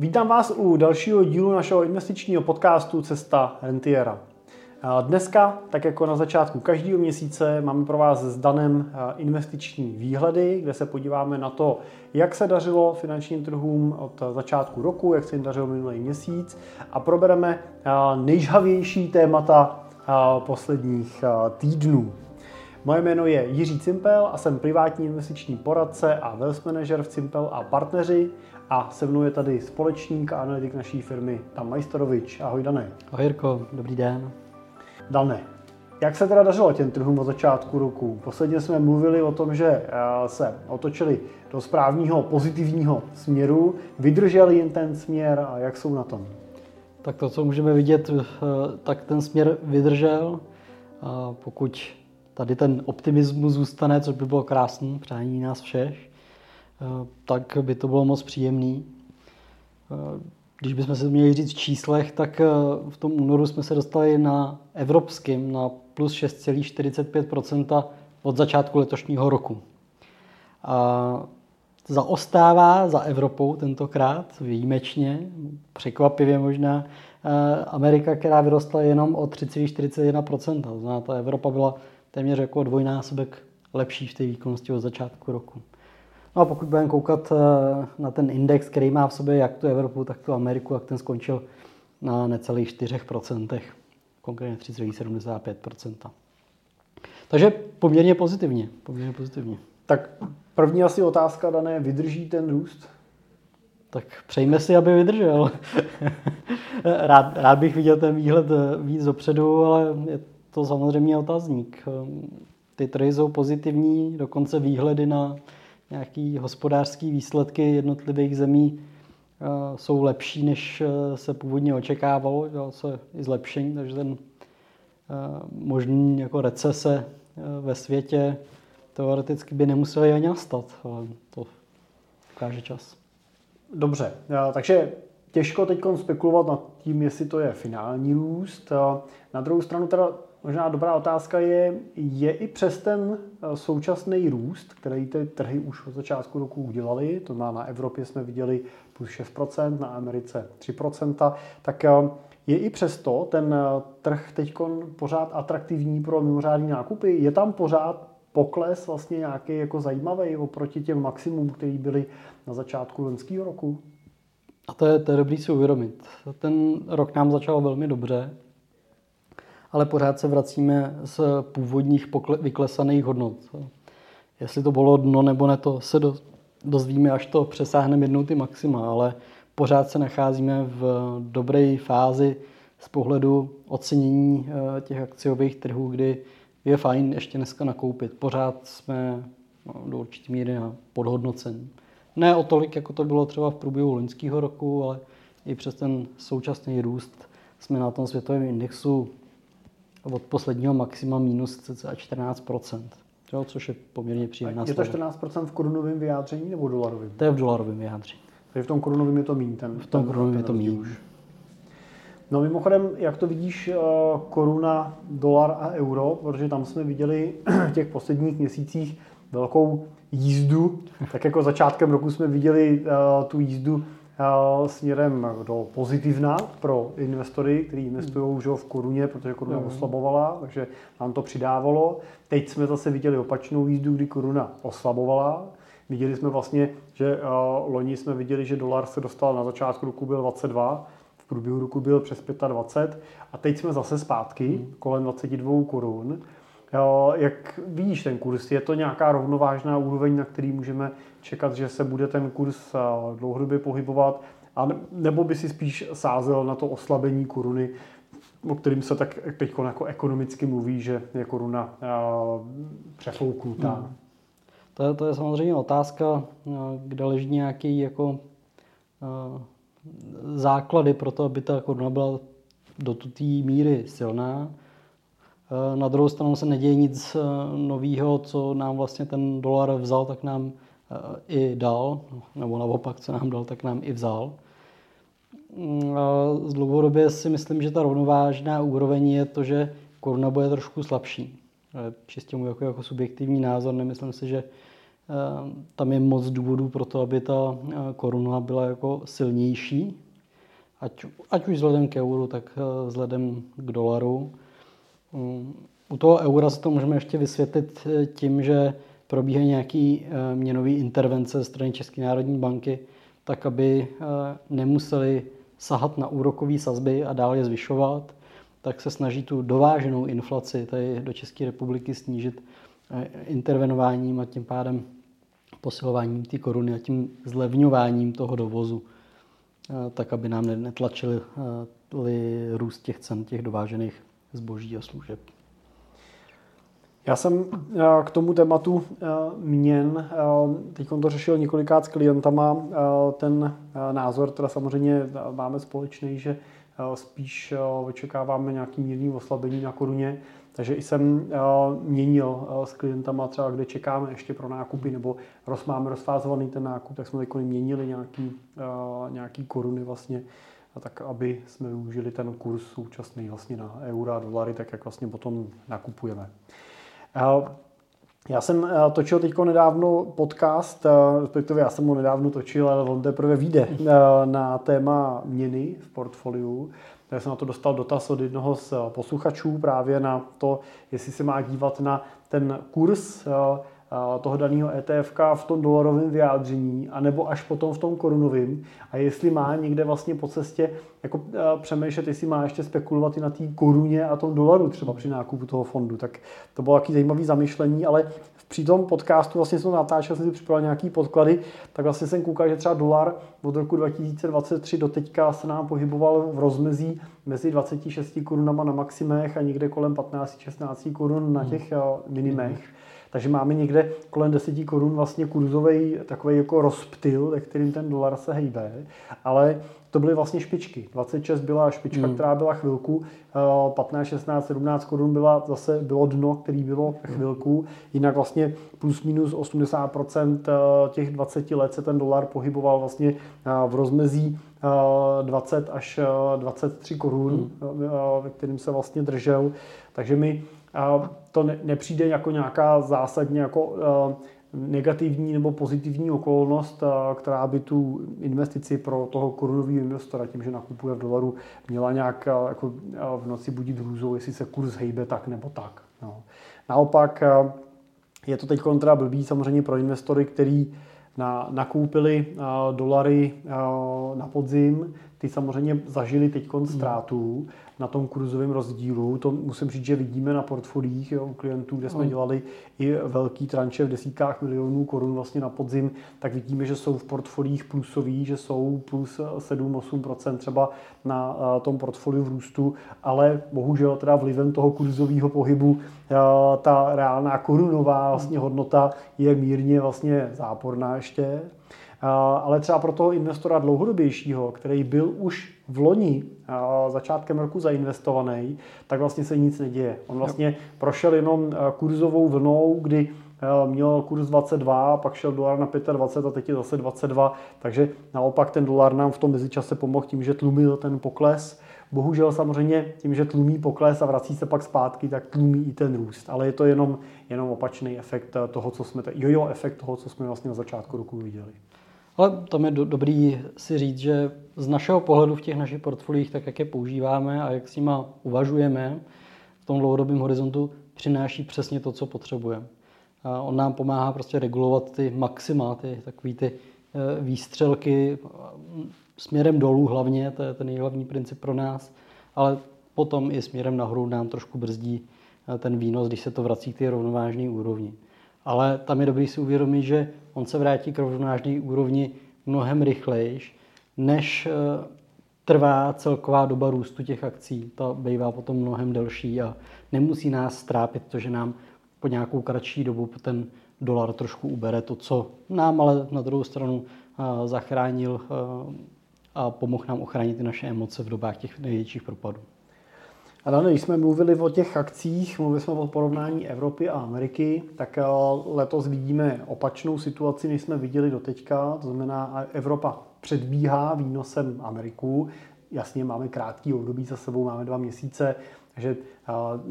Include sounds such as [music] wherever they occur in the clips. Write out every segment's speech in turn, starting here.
Vítám vás u dalšího dílu našeho investičního podcastu Cesta Rentiera. Dneska, tak jako na začátku každého měsíce, máme pro vás s Danem investiční výhledy, kde se podíváme na to, jak se dařilo finančním trhům od začátku roku, jak se jim dařilo minulý měsíc a probereme nejžhavější témata posledních týdnů. Moje jméno je Jiří Cimpel a jsem privátní investiční poradce a wealth manager v Cimpel a partneři a se mnou je tady společník a analytik naší firmy Dan Majstorovič. Ahoj Dané. Ahoj Jirko, dobrý den. Dané, jak se teda dařilo těm trhům od začátku roku? Posledně jsme mluvili o tom, že eh, se otočili do správního pozitivního směru. Vydrželi jen ten směr a jak jsou na tom? Tak to, co můžeme vidět, eh, tak ten směr vydržel. Pokud tady ten optimismus zůstane, což by bylo krásný, přání nás všech, tak by to bylo moc příjemný. Eh, když bychom se měli říct v číslech, tak eh, v tom únoru jsme se dostali na evropským na plus 6,45% od začátku letošního roku. A zaostává za Evropou tentokrát výjimečně, překvapivě možná, Amerika, která vyrostla jenom o 3,41 To znamená, ta Evropa byla téměř jako dvojnásobek lepší v té výkonnosti od začátku roku. No a pokud budeme koukat eh, na ten index, který má v sobě jak tu Evropu, tak tu Ameriku, jak ten skončil na necelých 4%, konkrétně 3,75%. Takže poměrně pozitivně. Poměrně pozitivně. Tak první asi otázka, dané, vydrží ten růst? Tak přejme si, aby vydržel. [laughs] rád, rád bych viděl ten výhled eh, víc dopředu, ale je to samozřejmě otazník. Ty trhy jsou pozitivní, dokonce výhledy na nějaký hospodářský výsledky jednotlivých zemí eh, jsou lepší, než eh, se původně očekávalo. Dělalo se i zlepšení, takže ten eh, možný jako recese ve světě teoreticky by nemuseli ani nastat, ale to ukáže čas. Dobře, takže těžko teď spekulovat nad tím, jestli to je finální růst. Na druhou stranu teda Možná dobrá otázka je, je i přes ten eh, současný růst, který ty trhy už od začátku roku udělali, to znamená na Evropě jsme viděli plus 6%, na Americe 3%, tak eh, je i přesto ten eh, trh teď pořád atraktivní pro mimořádní nákupy? Je tam pořád pokles vlastně nějaký jako zajímavý oproti těm maximum, který byly na začátku loňského roku? A to je, to je dobrý si uvědomit. Ten rok nám začal velmi dobře ale pořád se vracíme z původních vyklesaných hodnot. Jestli to bylo dno nebo ne, to se do, dozvíme, až to přesáhneme jednou ty maxima, ale pořád se nacházíme v dobré fázi z pohledu ocenění eh, těch akciových trhů, kdy je fajn ještě dneska nakoupit. Pořád jsme no, do určité míry na podhodnocení. Ne o tolik, jako to bylo třeba v průběhu loňského roku, ale i přes ten současný růst jsme na tom světovém indexu od posledního maxima minus cca 14% jo, což je poměrně příjemná Je to 14% v korunovém vyjádření nebo dolarovém? To je v dolarovém vyjádření. Takže v tom korunovém je to mín. Ten, v tom korunovém je to mín. No mimochodem, jak to vidíš, eh, koruna, dolar a euro, protože tam jsme viděli [clears throat] v těch posledních měsících velkou jízdu, tak jako začátkem roku jsme viděli uh, tu jízdu směrem do pozitivna pro investory, kteří investují už v koruně, protože koruna mm. oslabovala, takže nám to přidávalo. Teď jsme zase viděli opačnou jízdu, kdy koruna oslabovala. Viděli jsme vlastně, že uh, loni jsme viděli, že dolar se dostal na začátku roku byl 22, v průběhu roku byl přes 25 a teď jsme zase zpátky mm. kolem 22 korun. Jo, jak vidíš ten kurz? Je to nějaká rovnovážná úroveň, na který můžeme čekat, že se bude ten kurz eh, dlouhodobě pohybovat? A nebo by si spíš sázel na to oslabení koruny, o kterým se tak teď jako ekonomicky mluví, že je koruna eh, přefouknutá? Hmm. To, je, to je samozřejmě otázka, eh, kde leží nějaký jako základy pro to, aby ta koruna byla do té míry silná. Na druhou stranu se neděje nic nového, co nám vlastně ten dolar vzal, tak nám i dal, nebo naopak, co nám dal, tak nám i vzal. Mm, z dlouhodobě si myslím, že ta rovnovážná úroveň je to, že koruna bude trošku slabší. Čistě můj jako, jako subjektivní názor, nemyslím si, že tam je moc důvodů pro to, aby ta koruna byla jako silnější, ať, ať už vzhledem k euru, tak vzhledem k dolaru. Mm, u toho eura se to můžeme ještě vysvětlit tím, že probíhají nějaký měnový intervence ze strany České národní banky, tak aby nemuseli sahat na úrokové sazby a dál je zvyšovat, tak se snaží tu dováženou inflaci tady do České republiky snížit eh, intervenováním a tím pádem posilováním té koruny a tím zlevňováním toho dovozu, eh, tak aby nám netlačili eh, růst těch cen těch dovážených zboží a služeb. Já jsem k tomu tématu měn, teď to řešil několikrát s klientama, ten názor teda samozřejmě máme společný, že spíš očekáváme nějaký mírný oslabení na koruně, takže i jsem měnil s klientama třeba, kde čekáme ještě pro nákupy, nebo roz, máme rozfázovaný ten nákup, tak jsme teď měnili nějaký, nějaký koruny vlastně, tak aby jsme využili ten kurz současný vlastně na eura a dolary, tak jak vlastně potom nakupujeme. Já jsem eh, točil teď nedávno podcast, eh, respektive já jsem ho nedávno točil, ale on teprve vyjde eh, na téma měny v portfoliu. Já jsem na to dostal dotaz od jednoho z posluchačů právě na to, jestli se má dívat na ten kurz toho daného ETF v tom dolarovém vyjádření, anebo až potom v tom korunovém. A jestli má někde vlastně po cestě jako přemýšlet, jestli má ještě spekulovat i na té koruně a tom dolaru třeba při nákupu toho fondu. Tak to bylo taky zajímavé zamyšlení, ale při tom podcastu vlastně jsem natáčel, jsem si připravil nějaký podklady, tak vlastně jsem koukal, že třeba dolar od roku 2023 do teďka se nám pohyboval v rozmezí mezi 26 korunama na maximech a někde kolem 15-16 korun na těch minimech. Mm-hmm. Takže máme někde kolem 10 korun vlastně kurzový takový jako rozptyl, ve kterým ten dolar se hejbe, ale to byly vlastně špičky. 26 byla špička, hmm. která byla chvilku, 15, 16, 17 korun byla zase bylo dno, který bylo chvilku. Jinak vlastně plus minus 80% eh, těch 20 let se ten dolar pohyboval vlastně eh, v rozmezí 20 eh, až 23 korun, hmm. ve kterým se vlastně držel. Takže mi to nepřijde jako nějaká zásadně jako negativní nebo pozitivní okolnost, která by tu investici pro toho korunového investora, tím, že nakupuje v dolaru, měla nějak jako v noci budit hrůzou, jestli se kurz hejbe tak nebo tak. No. Naopak je to teď kontra blbý samozřejmě pro investory, který na, nakoupili dolary na podzim, ty samozřejmě zažili teď hmm. ztrátu na tom kurzovém rozdílu. To musím říct, že vidíme na portfoliích jo, u klientů, kde jsme mm. dělali i velký tranče v desítkách milionů korun vlastně na podzim, tak vidíme, že jsou v portfoliích plusový, že jsou plus 7-8% třeba na tom portfoliu v růstu, ale bohužel teda vlivem toho kurzového pohybu ta reálná korunová vlastně hodnota je mírně vlastně záporná ještě ale třeba pro toho investora dlouhodobějšího, který byl už v loni začátkem roku zainvestovaný, tak vlastně se nic neděje. On vlastně prošel jenom kurzovou vlnou, kdy měl kurz 22, pak šel dolar na 25 a teď je zase 22, takže naopak ten dolar nám v tom mezičase pomohl tím, že tlumil ten pokles. Bohužel samozřejmě tím, že tlumí pokles a vrací se pak zpátky, tak tlumí i ten růst. Ale je to jenom, jenom opačný efekt toho, co jsme, jojo efekt toho, co jsme vlastně na začátku roku viděli. Ale tam je do, dobrý si říct, že z našeho pohledu v těch našich portfoliích, tak jak je používáme a jak s nima uvažujeme, v tom dlouhodobém horizontu přináší přesně to, co potřebujeme. A on nám pomáhá prostě regulovat ty maxima, ty takové ty e, výstřelky směrem dolů hlavně, to je ten nejhlavní princip pro nás, ale potom i směrem nahoru nám trošku brzdí e, ten výnos, když se to vrací k té rovnovážné úrovni. Ale tam je dobrý si uvědomit, že on se vrátí k rovnovážné úrovni mnohem rychleji, než eh, trvá celková doba růstu těch akcí. Ta bývá potom mnohem delší a nemusí nás strápit to, že nám po nějakou kratší dobu ten dolar trošku ubere to, co nám ale na druhou stranu eh, zachránil eh, a pomohl nám ochránit ty naše emoce v dobách těch největších propadů. Dále, když jsme mluvili o těch akcích, mluvili jsme o porovnání Evropy a Ameriky, tak eh, letos vidíme opačnou situaci, než jsme viděli doteďka. To znamená, Evropa předbíhá výnosem Ameriku. jasně máme krátký období za sebou, máme dva měsíce, takže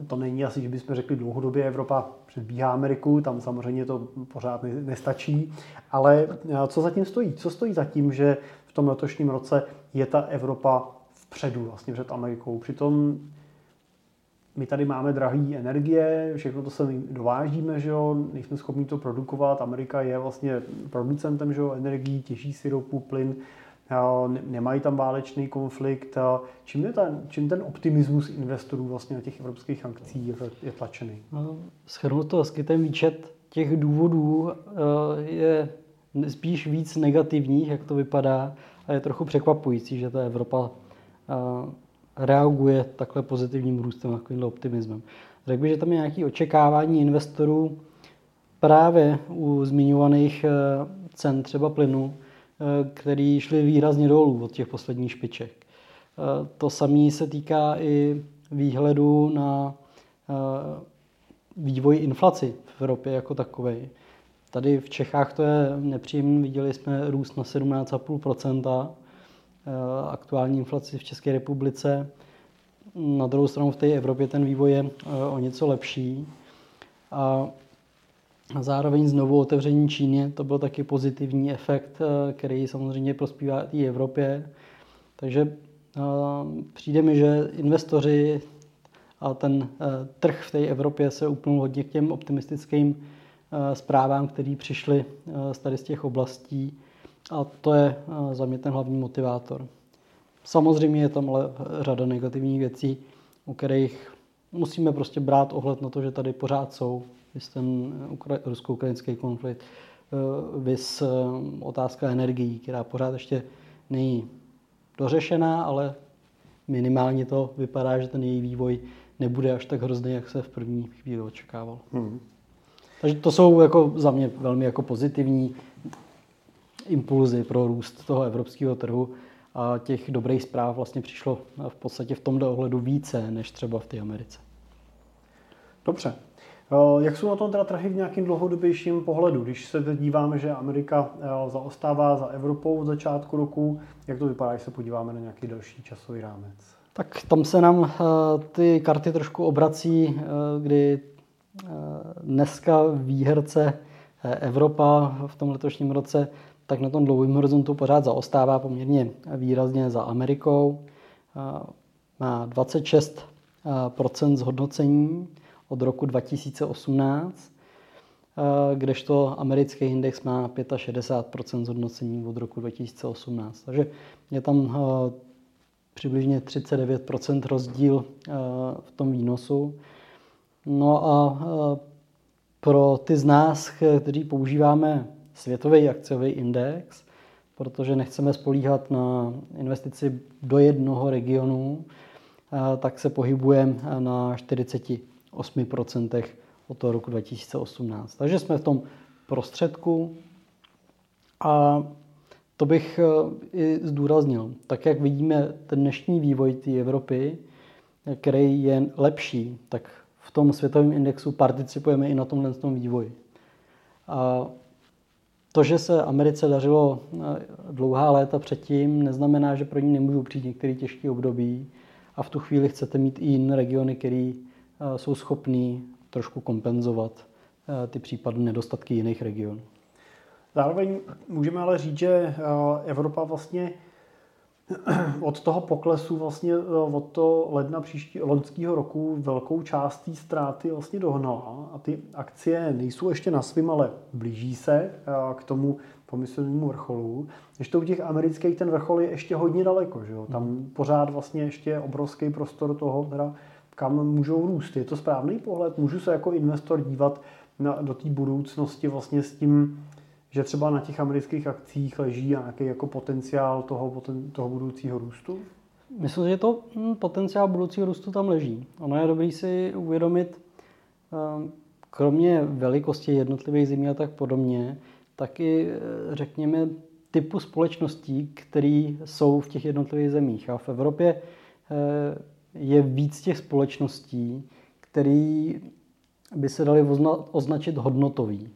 to není asi, že bychom řekli dlouhodobě Evropa předbíhá Ameriku, tam samozřejmě to pořád nestačí, ale co zatím stojí? Co stojí za tím, že v tom letošním roce je ta Evropa vpředu vlastně před Amerikou? Přitom my tady máme drahé energie, všechno to se dovážíme, že jo, nejsme schopni to produkovat. Amerika je vlastně producentem že jo, energií, těží si ropu, plyn, nemají tam válečný konflikt. Čím, je ten, čím ten optimismus investorů vlastně na těch evropských akcí je, je tlačený? No, Schrnu to hezky, ten výčet těch důvodů eh, je spíš víc negativních, jak to vypadá, a je trochu překvapující, že ta Evropa eh, reaguje takhle pozitivním růstem, takovýmhle optimismem. Řekl bych, že tam je nějaké očekávání investorů právě u zmiňovaných eh, cen třeba plynu, eh, který šly výrazně dolů od těch posledních špiček. Eh, to samé se týká i výhledu na vývoj inflaci v Evropě jako takové. Tady v Čechách to je nepříjemné, viděli jsme růst na 17,5 Eh, aktuální inflaci v České republice. Na druhou stranu v té Evropě ten vývoj je eh, o něco lepší. A zároveň znovu otevření Číně, to byl taky pozitivní efekt, eh, který samozřejmě prospívá i Evropě. Takže přijde mi, že investoři a ten trh v té Evropě se upnul hodně k těm optimistickým zprávám, které přišly z tady z těch oblastí a to je eh, za mě ten hlavní motivátor. Samozřejmě je tam ale řada negativních věcí, u kterých musíme prostě brát ohled na to, že tady pořád jsou. Vys ten rusko-ukrajinský konflikt, eh, vys eh, otázka energií, která pořád ještě není dořešená, ale minimálně to vypadá, že ten její vývoj nebude až tak hrozný, jak se v první chvíli očekával. Hmm. Takže to jsou jako za mě velmi jako pozitivní impulzy pro růst toho evropského trhu a těch dobrých zpráv vlastně přišlo v podstatě v tomto ohledu více než třeba v té Americe. Dobře. Eh, jak jsou na tom teda trhy v nějakým dlouhodobějším pohledu? Když se díváme, že Amerika eh, zaostává za Evropou od začátku roku, jak to vypadá, když se podíváme na nějaký další časový rámec? Tak tam se nám eh, ty karty trošku obrací, kdy dneska výherce Evropa v tom letošním roce tak na tom dlouhém horizontu pořád zaostává poměrně výrazně za Amerikou. Má 26% zhodnocení od roku 2018, kdežto americký index má 65% zhodnocení od roku 2018. Takže je tam přibližně 39% rozdíl v tom výnosu. No a pro ty z nás, kteří používáme světový akciový index, protože nechceme spolíhat na investici do jednoho regionu, tak se pohybujeme na 48% od toho roku 2018. Takže jsme v tom prostředku a to bych e, i zdůraznil. Tak jak vidíme ten dnešní vývoj té Evropy, který je lepší, tak v tom světovém indexu participujeme i na tomhle vývoji. A to, že se Americe dařilo eh, dlouhá léta předtím, neznamená, že pro ní nemůžou přijít některé těžké období a v tu chvíli chcete mít i jiné regiony, které eh, jsou schopné trošku kompenzovat eh, ty případné nedostatky jiných regionů. Zároveň můžeme ale říct, že Evropa vlastně [clears throat] od toho poklesu vlastně eh, od to ledna příští loňského roku velkou část té ztráty vlastně dohnala a ty akcie nejsou ještě na svým, ale blíží se eh, k tomu pomyslnému vrcholu. Když to u těch amerických ten vrchol je ještě hodně daleko, že jo? tam hmm. pořád vlastně ještě obrovský prostor toho, teda, kam můžou růst. Je to správný pohled? Můžu se jako investor dívat na, do té budoucnosti vlastně s tím, že třeba na těch amerických akcích leží nějaký jako potenciál toho, toho budoucího růstu? Myslím, že to hm, potenciál budoucího růstu tam leží. Ono je dobré si uvědomit, ehm, kromě velikosti jednotlivých zemí a tak podobně, taky eh, řekněme typu společností, které jsou v těch jednotlivých zemích. A v Evropě eh, je víc těch společností, které by se daly označit hodnotový.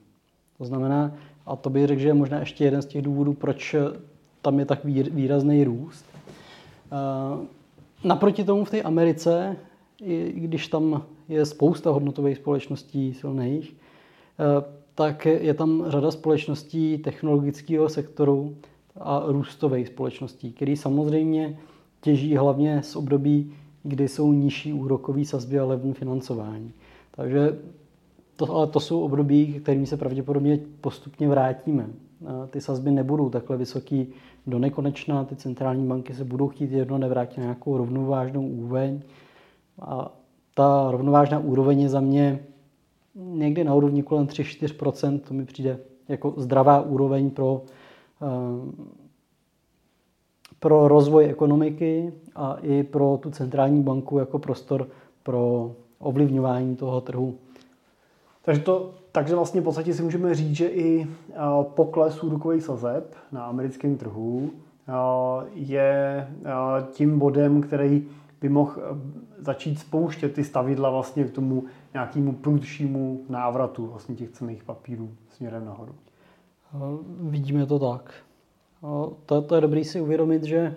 To znamená, a to bych řekl, že je možná ještě jeden z těch důvodů, proč tam je tak výrazný růst. Naproti tomu v té Americe, i když tam je spousta hodnotových společností silných, tak je tam řada společností technologického sektoru a růstových společností, které samozřejmě těží hlavně z období, kdy jsou nižší úrokové sazby a levné financování. Takže to, ale to jsou období, kterými se pravděpodobně postupně vrátíme. Ty sazby nebudou takhle vysoký do nekonečna, ty centrální banky se budou chtít jedno nevrátit na nějakou rovnovážnou úroveň. A ta rovnovážná úroveň je za mě někdy na úrovni kolem 3-4%, to mi přijde jako zdravá úroveň pro, eh, pro rozvoj ekonomiky a i pro tu centrální banku jako prostor pro ovlivňování toho trhu. Takže, to, takže vlastně v podstatě si můžeme říct, že i eh, pokles úrokových sazeb na americkém trhu eh, je tím bodem, který by mohl začít spouštět ty stavidla vlastně k tomu nějakému prudšímu návratu vlastně těch cených papírů směrem nahoru. Vidíme to tak. To, to je dobré si uvědomit, že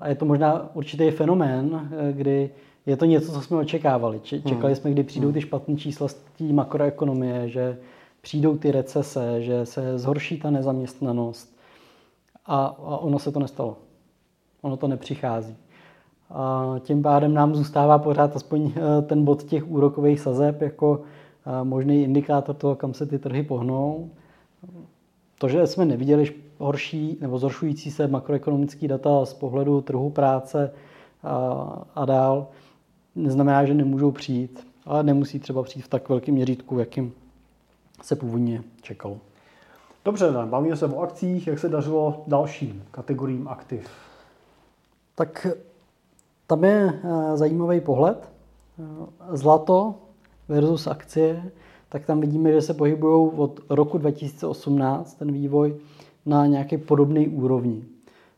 a je to možná určitý fenomén, kdy je to něco, co jsme očekávali. Hmm. Čekali jsme, kdy přijdou hmm. ty špatné čísla z té makroekonomie, že přijdou ty recese, že se zhorší ta nezaměstnanost. A, a ono se to nestalo. Ono to nepřichází. A tím pádem nám zůstává pořád aspoň eh, ten bod těch úrokových sazeb jako eh, možný indikátor toho, kam se ty trhy pohnou. To, že jsme neviděli horší nebo zhoršující se makroekonomické data z pohledu trhu práce a, a dál, neznamená, že nemůžou přijít, ale nemusí třeba přijít v tak velkém měřítku, jakým se původně čekalo. Dobře, bavíme se o akcích, jak se dařilo dalším kategoriím aktiv. Tak tam je eh, zajímavý pohled. Eh, zlato versus akcie, tak tam vidíme, že se pohybují od roku 2018 ten vývoj na nějaké podobné úrovni.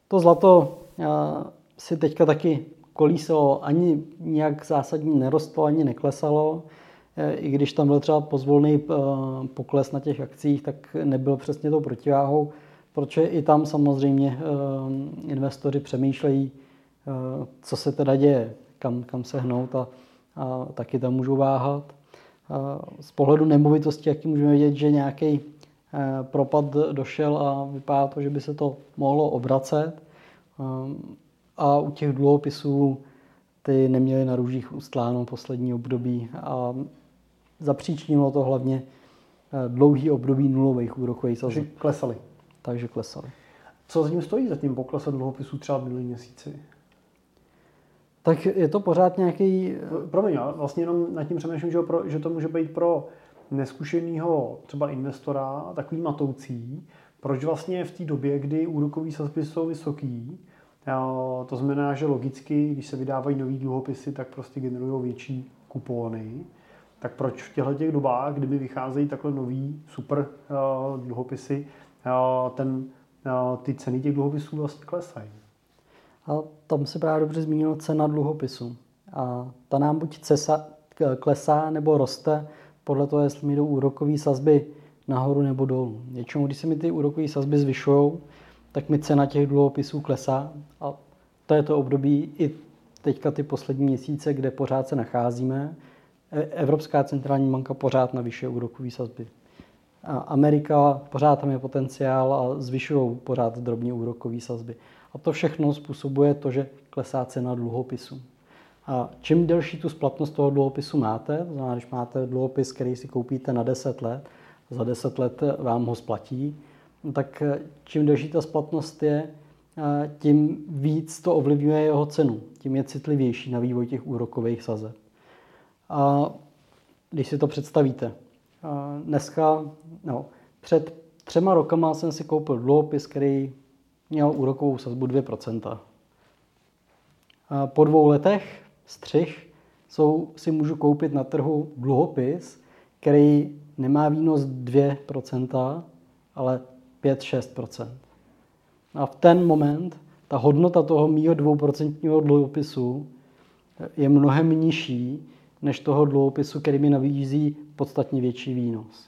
To zlato eh, si teďka taky kolísalo, ani nějak zásadně nerostlo, ani neklesalo. I když tam byl třeba pozvolný pokles na těch akcích, tak nebyl přesně tou protiváhou, protože i tam samozřejmě investoři přemýšlejí, co se teda děje, kam, kam se hnout a, a taky tam můžou váhat. Z pohledu nemovitosti, jaký můžeme vidět, že nějaký propad došel a vypadá to, že by se to mohlo obracet. A u těch dluhopisů ty neměly na růžích ustláno poslední období a zapříčinilo to hlavně dlouhý období nulových úrokových sazeb. Takže klesaly. Takže klesaly. Co za tím stojí, za tím poklesem dluhopisů třeba v minulý měsíci? Tak je to pořád nějaký... Promiň, já vlastně jenom nad tím přemýšlím, že, pro, že to může být pro neskušeného třeba investora takový matoucí, proč vlastně v té době, kdy úrokové sazby jsou vysoký, to znamená, že logicky, když se vydávají nový dluhopisy, tak prostě generují větší kupóny. Tak proč v těchto těch dobách, kdyby vycházejí takhle nový super dluhopisy, ten, ty ceny těch dluhopisů vlastně klesají? A tam se právě dobře zmínil cena dluhopisu. A ta nám buď cesa, klesá nebo roste podle toho, jestli mi jdou úrokové sazby nahoru nebo dolů. Většinou, když se mi ty úrokové sazby zvyšují, tak mi cena těch dluhopisů klesá. A to je to období i teďka ty poslední měsíce, kde pořád se nacházíme. E, Evropská centrální banka pořád navyšuje úrokové sazby. A Amerika pořád tam je potenciál a zvyšují pořád drobně úrokové sazby. A to všechno způsobuje to, že klesá cena dluhopisu. A čím delší tu splatnost toho dluhopisu máte, to znamená, když máte dluhopis, který si koupíte na 10 let, za 10 let vám ho splatí, tak čím delší ta splatnost je, tím víc to ovlivňuje jeho cenu, tím je citlivější na vývoj těch úrokových sazeb. A když si to představíte, dneska, no, před třema rokama jsem si koupil dluhopis, který měl úrokovou sazbu 2%. A po dvou letech střih jsou, si můžu koupit na trhu dluhopis, který nemá výnos 2%, ale 5-6%. A v ten moment ta hodnota toho mýho 2% dluhopisu je mnohem nižší než toho dluhopisu, který mi nabízí podstatně větší výnos.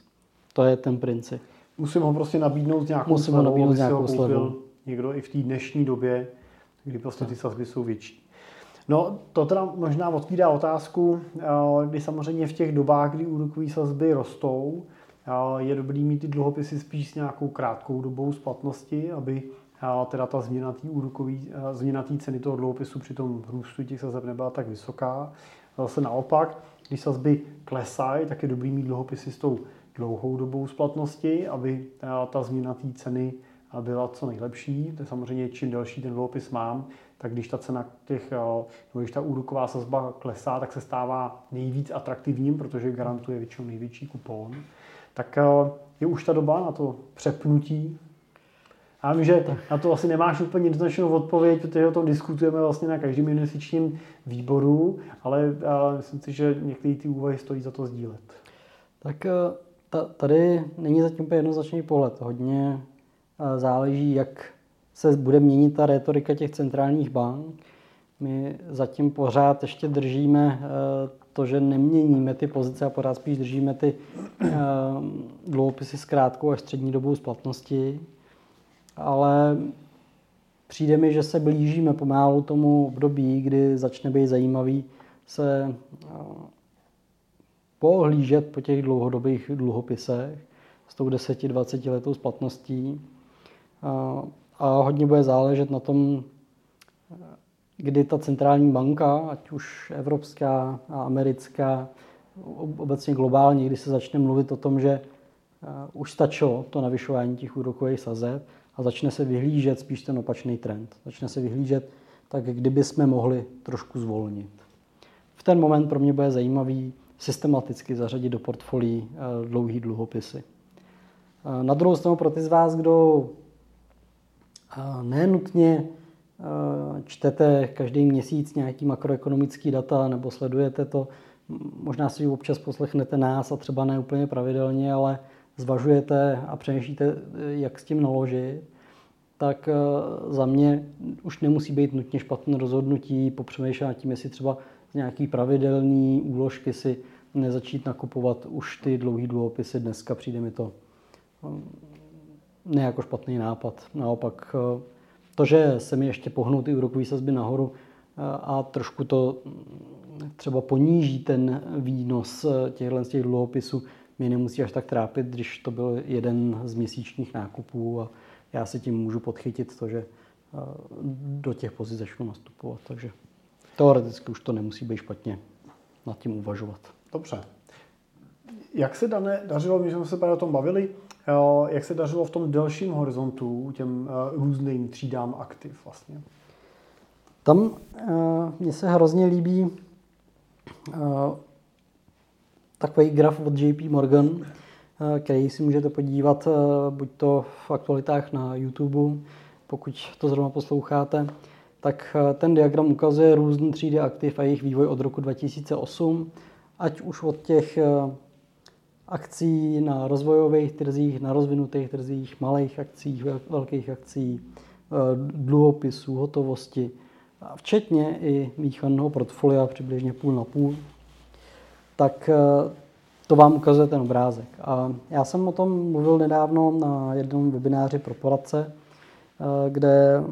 To je ten princip. Musím ho prostě nabídnout nějakou Musím ho nabídnout nějakou slevu někdo i v té dnešní době kdy prostě ty sazby jsou větší. No, to teda možná otvírá otázku, kdy samozřejmě v těch dobách, kdy úrokové sazby rostou, je dobrý mít ty dluhopisy spíš s nějakou krátkou dobou splatnosti, aby teda ta změna té úrokový, změna ceny toho dluhopisu při tom růstu těch sazeb nebyla tak vysoká. Zase naopak, když sazby klesají, tak je dobrý mít dluhopisy s tou dlouhou dobou splatnosti, aby ta změna té ceny byla co nejlepší. To je samozřejmě, čím delší ten dluhopis mám, tak když ta cena těch, nebo když ta úroková sazba klesá, tak se stává nejvíc atraktivním, protože garantuje většinou největší kupon. Tak je už ta doba na to přepnutí já vím, že na to asi nemáš úplně jednoznačnou odpověď, protože o tom diskutujeme vlastně na každém měsíčním výboru, ale myslím si, že některé ty úvahy stojí za to sdílet. Tak eh, tady není zatím úplně jednoznačný pohled. Hodně eh, záleží, jak se bude měnit ta retorika těch centrálních bank. My zatím pořád ještě držíme eh, to, že neměníme ty pozice a pořád spíš držíme ty dluhopisy s krátkou až střední dobou splatnosti ale přijde mi, že se blížíme pomálu tomu období, kdy začne být zajímavý se eh, pohlížet po těch dlouhodobých dluhopisech s tou 10-20 letou splatností. A, a hodně bude záležet na tom, kdy ta centrální banka, ať už evropská a americká, obecně globálně, kdy se začne mluvit o tom, že eh, už stačilo to navyšování těch úrokových sazeb a začne se vyhlížet spíš ten opačný trend. Začne se vyhlížet tak, kdyby jsme mohli trošku zvolnit. V ten moment pro mě bude zajímavý systematicky zařadit do portfolií eh, dlouhý dluhopisy. Eh, na druhou stranu pro ty z vás, kdo nenutně čtete každý měsíc nějaký makroekonomický data nebo sledujete to, možná si občas poslechnete nás a třeba ne úplně pravidelně, ale zvažujete a přemýšlíte, jak s tím naložit, tak eh, za mě už nemusí být nutně špatné rozhodnutí popřemýšlet tím, jestli třeba z nějaký pravidelný úložky si nezačít nakupovat už ty dlouhý dluhopisy. Dneska přijde mi to eh, ne jako špatný nápad. Naopak eh, to, že se mi ještě pohnou ty úrokové sazby nahoru a trošku to mm, třeba poníží ten výnos těchto z těch dluhopisů, mě nemusí až tak trápit, když to byl jeden z měsíčních nákupů a já si tím můžu podchytit to, že eh, do těch pozic začnu nastupovat. Takže teoreticky už to nemusí být špatně nad tím uvažovat. Dobře. Jak se dane, dařilo, my jsme se právě o tom bavili, eh, jak se dařilo v tom delším horizontu těm eh, různým třídám aktiv vlastně? Tam mně se hrozně líbí takový graf od JP Morgan, eh, který si můžete podívat eh, buď to v aktualitách na YouTube, pokud to zrovna posloucháte, tak eh, ten diagram ukazuje různé třídy aktiv a jejich vývoj od roku 2008, ať už od těch akcí na rozvojových trzích, na rozvinutých trzích, malých akcích, velkých akcí, dluhopisů, hotovosti, včetně i míchaného portfolia přibližně půl na půl, tak eh, to vám ukazuje ten obrázek. A já jsem o tom mluvil nedávno na jednom webináři pro poradce, eh, kde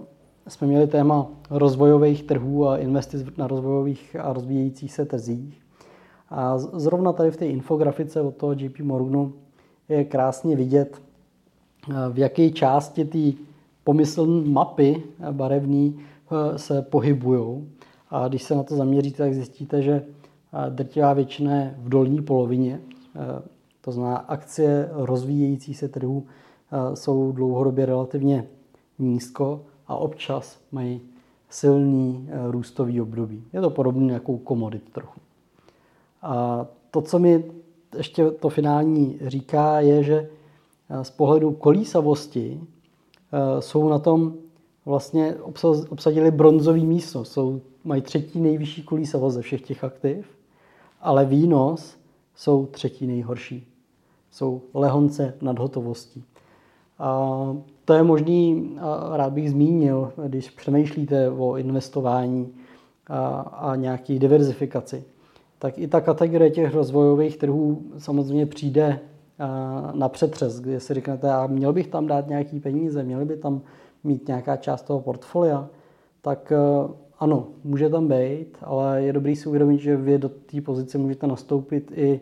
jsme měli téma rozvojových trhů a investic na rozvojových a rozvíjejících se trzích. A zrovna tady v té infografice od toho JP Morganu je krásně vidět, eh, v jaké části té pomyslné mapy barevný se pohybují. A když se na to zaměříte, tak zjistíte, že drtivá většina je v dolní polovině. To znamená, akcie rozvíjející se trhu jsou dlouhodobě relativně nízko a občas mají silný růstový období. Je to podobné jako komodit trochu. A to, co mi ještě to finální říká, je, že z pohledu kolísavosti jsou na tom vlastně obsadili bronzový místo. Jsou, mají třetí nejvyšší kolísavost ze všech těch aktiv ale výnos jsou třetí nejhorší. Jsou lehonce nad hotovostí. A to je možný, a rád bych zmínil, když přemýšlíte o investování a, a nějaký diverzifikaci, tak i ta kategorie těch rozvojových trhů samozřejmě přijde na přetřes, kde si řeknete, a měl bych tam dát nějaký peníze, měli by tam mít nějaká část toho portfolia, tak ano, může tam být, ale je dobrý si uvědomit, že vy do té pozice můžete nastoupit i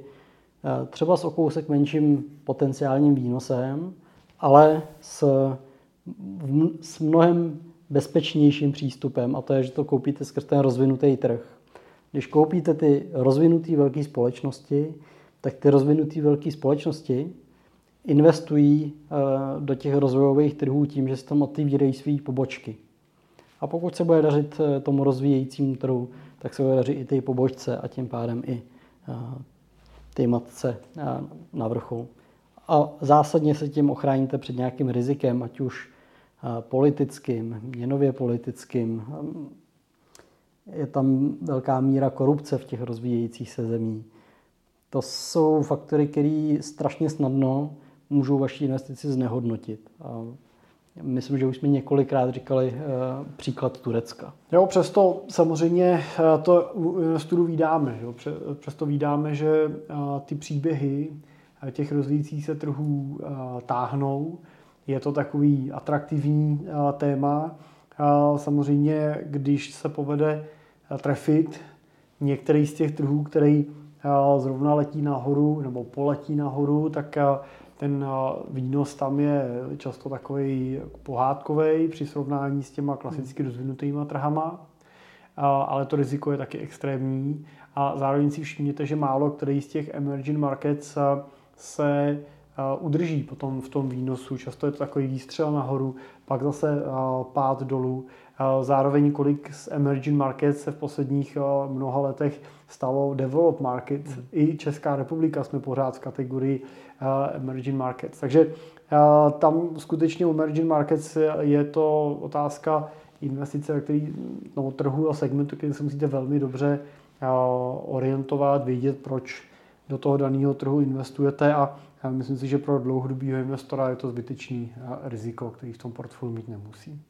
třeba s o kousek menším potenciálním výnosem, ale s, s mnohem bezpečnějším přístupem a to je, že to koupíte skrz ten rozvinutý trh. Když koupíte ty rozvinuté velké společnosti, tak ty rozvinuté velké společnosti investují eh, do těch rozvojových trhů tím, že se tam otvírají své pobočky. A pokud se bude dařit eh, tomu rozvíjejícímu trhu, tak se bude dařit i té pobočce a tím pádem i eh, té matce na vrchu. A zásadně se tím ochráníte před nějakým rizikem, ať už politickým, měnově politickým. Je tam velká míra korupce v těch rozvíjejících se zemí. To jsou faktory, které strašně snadno můžou vaši investici znehodnotit. A myslím, že už jsme několikrát říkali uh, příklad Turecka. Jo, přesto samozřejmě eh, to u investorů vydáme. Jo. Přesto vydáme, že ty příběhy těch rozvíjících se trhů táhnou. Je to takový atraktivní téma. Samozřejmě, když se povede trefit některý z těch trhů, který zrovna letí nahoru nebo poletí nahoru, tak ten výnos tam je často takový pohádkový při srovnání s těma klasicky rozvinutými trhama, ale to riziko je taky extrémní a zároveň si všimněte, že málo který z těch emerging markets se udrží potom v tom výnosu. Často je to takový výstřel nahoru, pak zase pád dolů. Zároveň kolik z emerging markets se v posledních mnoha letech stalo developed markets. Hmm. I Česká republika jsme pořád v kategorii emerging markets. Takže tam skutečně u emerging markets je to otázka investice, ve který, no, trhu a segmentu, který se musíte velmi dobře orientovat, vědět, proč do toho daného trhu investujete a myslím si, že pro dlouhodobého investora je to zbytečný riziko, který v tom portfoliu mít nemusí.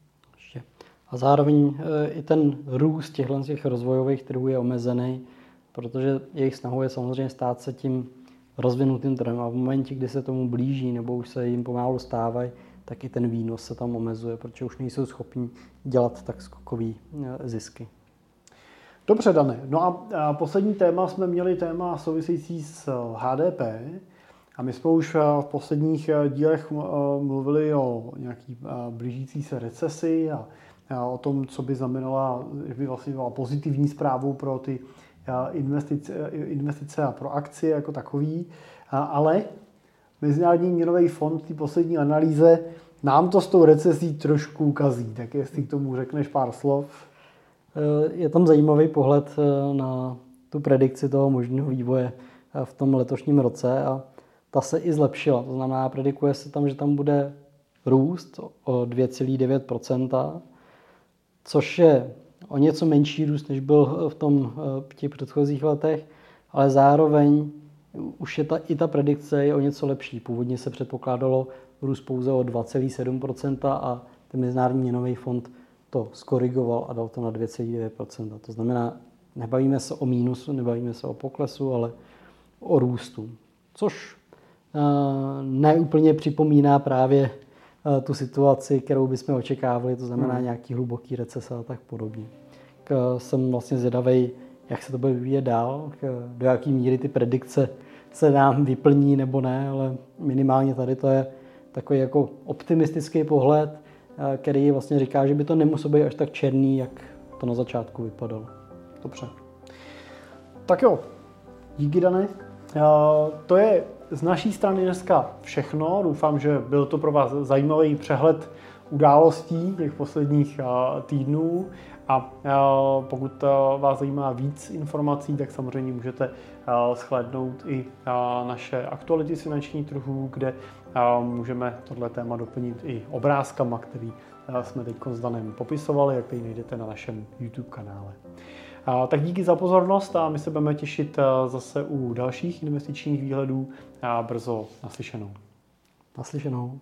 A zároveň e, i ten růst těchto těch rozvojových trhů je omezený, protože jejich snahou je samozřejmě stát se tím rozvinutým trhem a v momentě, kdy se tomu blíží nebo už se jim pomálu stávají, tak i ten výnos se tam omezuje, protože už nejsou schopni dělat tak skokový e, zisky. Dobře, Dane. No a poslední téma jsme měli téma související s HDP. A my jsme už v posledních e, dílech mluvili o nějaký blížící se recesi a o tom, co by znamenala, že by vlastně byla pozitivní zprávou pro ty investice, investice a pro akcie jako takový. Ale Mezinárodní měnový fond v té poslední analýze nám to s tou recesí trošku ukazí. Tak jestli k tomu řekneš pár slov. Je tam zajímavý pohled e, na tu predikci toho možného vývoje e, v tom letošním roce a ta se i zlepšila. To znamená, predikuje se tam, že tam bude růst o 2,9 což je o něco menší růst, než byl v, tom, v těch předchozích letech, ale zároveň už je ta, i ta predikce je o něco lepší. Původně se předpokládalo růst pouze o 2,7% a ten Mezinárodní měnový fond to skorigoval a dal to na 2,9%. To znamená, nebavíme se o mínusu, nebavíme se o poklesu, ale o růstu. Což uh, neúplně připomíná právě Eh, tu situaci, kterou bychom očekávali, to znamená hmm. nějaký hluboký recese a tak podobně. K, jsem vlastně zvědavý, jak se to bude vyvíjet dál, k, do jaký míry ty predikce se nám vyplní nebo ne, ale minimálně tady to je takový jako optimistický pohled, eh, který vlastně říká, že by to nemuselo být až tak černý, jak to na začátku vypadalo. Dobře. Tak jo, díky Dane. Eh, to je z naší strany dneska všechno. Doufám, že byl to pro vás zajímavý přehled událostí těch posledních týdnů. A pokud vás zajímá víc informací, tak samozřejmě můžete shlédnout i naše aktuality z finanční trhů, kde můžeme tohle téma doplnit i obrázkama, který jsme teď s Danem popisovali, jak tady najdete na našem YouTube kanále. Tak díky za pozornost a my se budeme těšit zase u dalších investičních výhledů a brzo naslyšenou. Naslyšenou.